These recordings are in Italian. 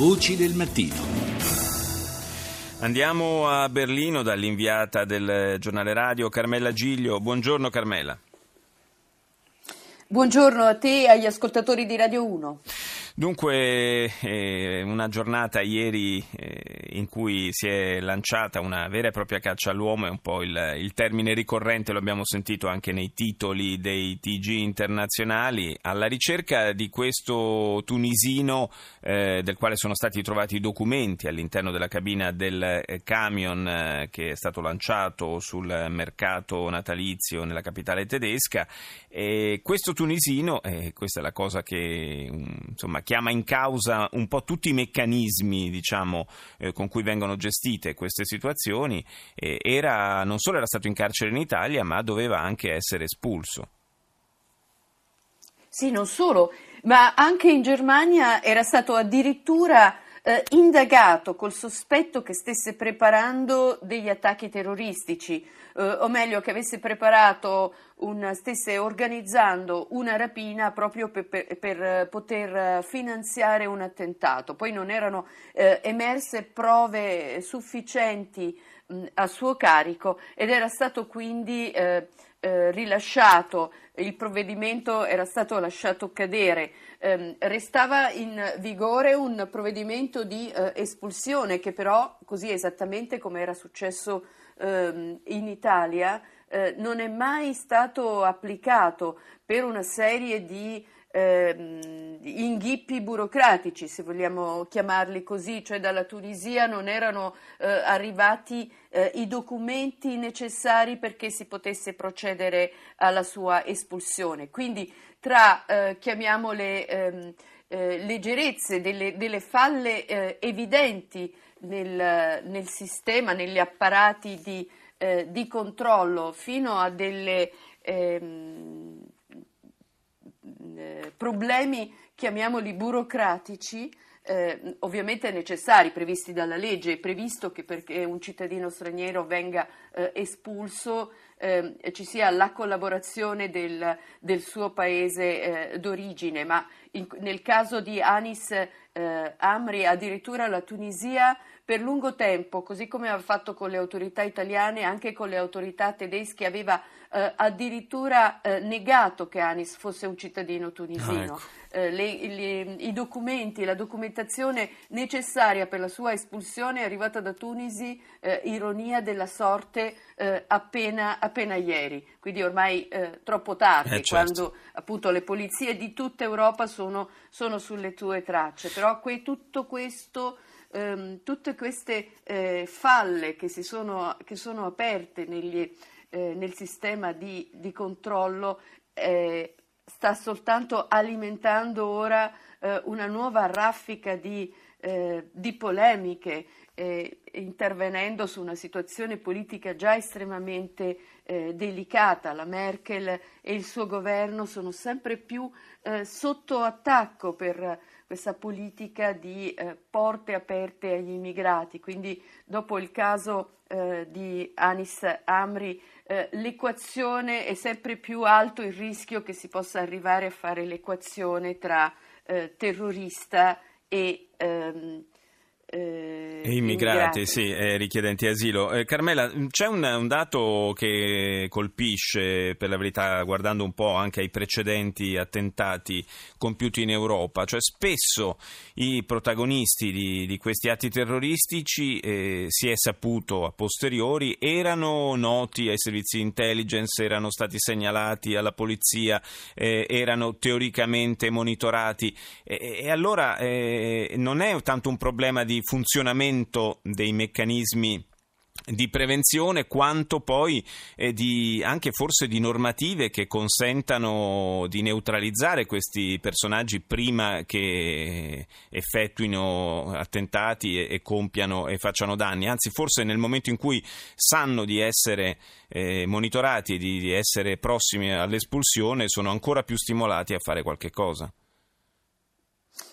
Voci del mattino. Andiamo a Berlino dall'inviata del giornale radio Carmela Giglio. Buongiorno Carmela. Buongiorno a te e agli ascoltatori di Radio 1. Dunque, eh, una giornata ieri eh, in cui si è lanciata una vera e propria caccia all'uomo, è un po' il, il, termine ricorrente, lo abbiamo sentito anche nei titoli dei TG internazionali, alla ricerca di questo tunisino eh, del quale sono stati trovati i documenti all'interno della cabina del eh, camion eh, che è stato lanciato sul mercato natalizio nella capitale tedesca. E questo tunisino, questa è la cosa che insomma, chiama in causa un po' tutti i meccanismi diciamo, eh, con cui vengono gestite queste situazioni, eh, era, non solo era stato in carcere in Italia, ma doveva anche essere espulso. Sì, non solo, ma anche in Germania era stato addirittura eh, indagato col sospetto che stesse preparando degli attacchi terroristici, eh, o meglio che avesse preparato un, stesse organizzando una rapina proprio per, per, per, poter finanziare un attentato. Poi non erano eh, emerse prove sufficienti a suo carico ed era stato quindi eh, eh, rilasciato, il provvedimento era stato lasciato cadere. Eh, restava in vigore un provvedimento di eh, espulsione che però, così esattamente come era successo ehm, in Italia, eh, non è mai stato applicato per una serie di eh, inghippi burocratici, se vogliamo chiamarli così, cioè dalla Tunisia non erano eh, arrivati eh, i documenti necessari perché si potesse procedere alla sua espulsione. Quindi tra, eh, chiamiamole, ehm, eh, leggerezze, delle, delle falle eh, evidenti nel, nel, sistema, negli apparati di, di controllo, fino a delle ehm, eh, problemi, chiamiamoli burocratici, eh, ovviamente necessari, previsti dalla legge, è previsto che perché un cittadino straniero venga eh, espulso eh, ci sia la collaborazione del, del suo paese eh, d'origine, ma in, nel caso di Anis eh, Amri addirittura la Tunisia per lungo tempo, così come aveva fatto con le autorità italiane, anche con le autorità tedesche, aveva eh, addirittura eh, negato che Anis fosse un cittadino tunisino. Ah, ecco. eh, le, le, I documenti, la documentazione necessaria per la sua espulsione è arrivata da Tunisi, eh, ironia della sorte, eh, appena, appena, ieri, quindi ormai eh, troppo tardi, certo. quando appunto le polizie di tutta Europa sono, sono sulle tue tracce. Però que, tutto questo ehm, tutte queste eh, falle che, sono, che, sono, aperte negli, eh, nel sistema di, di controllo eh, sta soltanto alimentando ora eh, una nuova raffica di, eh, di polemiche, eh, intervenendo su una situazione politica già estremamente eh, delicata. La Merkel e il suo governo sono sempre più eh, sotto attacco per questa politica di eh, porte aperte agli immigrati. Quindi dopo il caso eh, di Anis Amri eh, l'equazione è sempre più alto il rischio che si possa arrivare a fare l'equazione tra eh, terrorista e ehm, eh, immigrati, sì, eh, richiedenti asilo. Eh, Carmela, c'è un, un, dato che colpisce, per la verità, guardando un po' anche ai precedenti attentati compiuti in Europa, cioè spesso i protagonisti di, di questi atti terroristici, eh, si è saputo a posteriori, erano noti ai servizi di intelligence, erano stati segnalati alla polizia, eh, erano teoricamente monitorati. E allora eh, non è tanto un problema di funzionamento dei meccanismi di prevenzione quanto poi eh, di, anche forse di normative che consentano di neutralizzare questi personaggi prima che effettuino attentati e, e compiano e facciano danni, anzi forse nel momento in cui sanno di essere eh, monitorati e di, di essere prossimi all'espulsione sono ancora più stimolati a fare qualche cosa.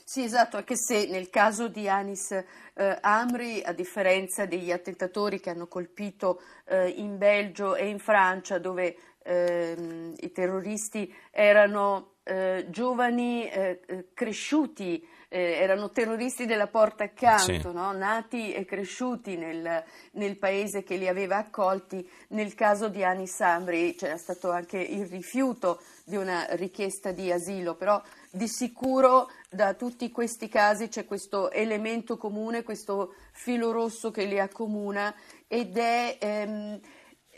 Sì, esatto, anche se nel caso di Anis eh, Amri, a differenza degli attentatori che hanno colpito eh, in Belgio e in Francia, dove ehm, i terroristi erano eh, giovani eh, eh, cresciuti eh, erano terroristi della porta accanto, sì. no? nati e cresciuti nel, nel, paese che li aveva accolti. Nel caso di Anis Amri c'era stato anche il rifiuto di una richiesta di asilo, però di sicuro da tutti questi casi c'è questo elemento comune, questo filo rosso che li accomuna ed è... Ehm,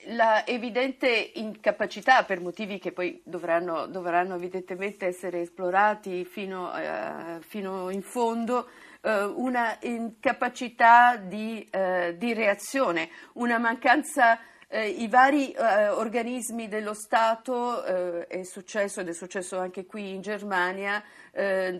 la evidente incapacità, per motivi che poi dovranno, dovranno evidentemente essere esplorati fino, uh, fino in fondo, uh, una incapacità di, uh, di, reazione, una mancanza. I vari organismi dello Stato, è successo ed è successo anche qui in Germania,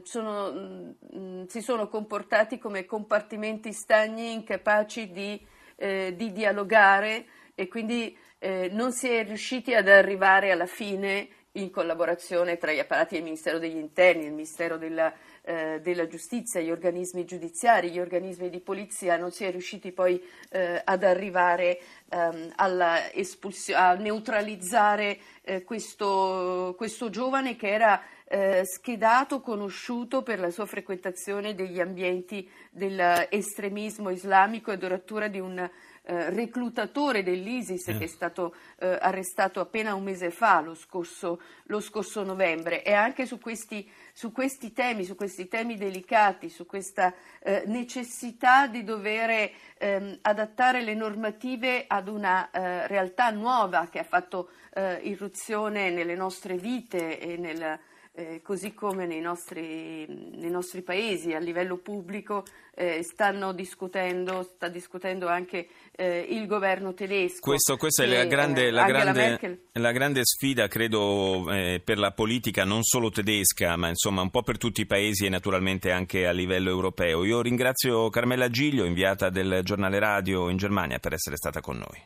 sono, mh, mm, si sono comportati come compartimenti stagni incapaci di, di dialogare e quindi eh, non si è riusciti ad arrivare alla fine in collaborazione tra gli apparati del Ministero degli Interni, il Ministero della, eh, della Giustizia, gli organismi giudiziari, gli organismi di polizia, non si è riusciti poi eh, ad arrivare ehm, a neutralizzare eh, questo, questo, giovane che era eh, schedato, conosciuto per la sua frequentazione degli ambienti dell'estremismo islamico e addirittura di un eh, reclutatore dell'ISIS eh. che è stato eh, arrestato appena un mese fa, lo scorso, lo scorso novembre. E anche su questi, su questi, temi, su questi temi delicati, su questa eh, necessità di dover ehm, adattare le normative ad una eh, realtà nuova che ha fatto eh, irruzione nelle nostre vite e nel eh, così come nei nostri, nei nostri, paesi a livello pubblico eh, stanno discutendo, sta discutendo anche eh, il governo tedesco. Questo, questa è la grande, la, grande, la grande, sfida, credo, eh, per la politica non solo tedesca, ma insomma un po' per tutti i paesi e naturalmente anche a livello europeo. Io ringrazio Carmela Giglio, inviata del giornale radio in Germania, per essere stata con noi.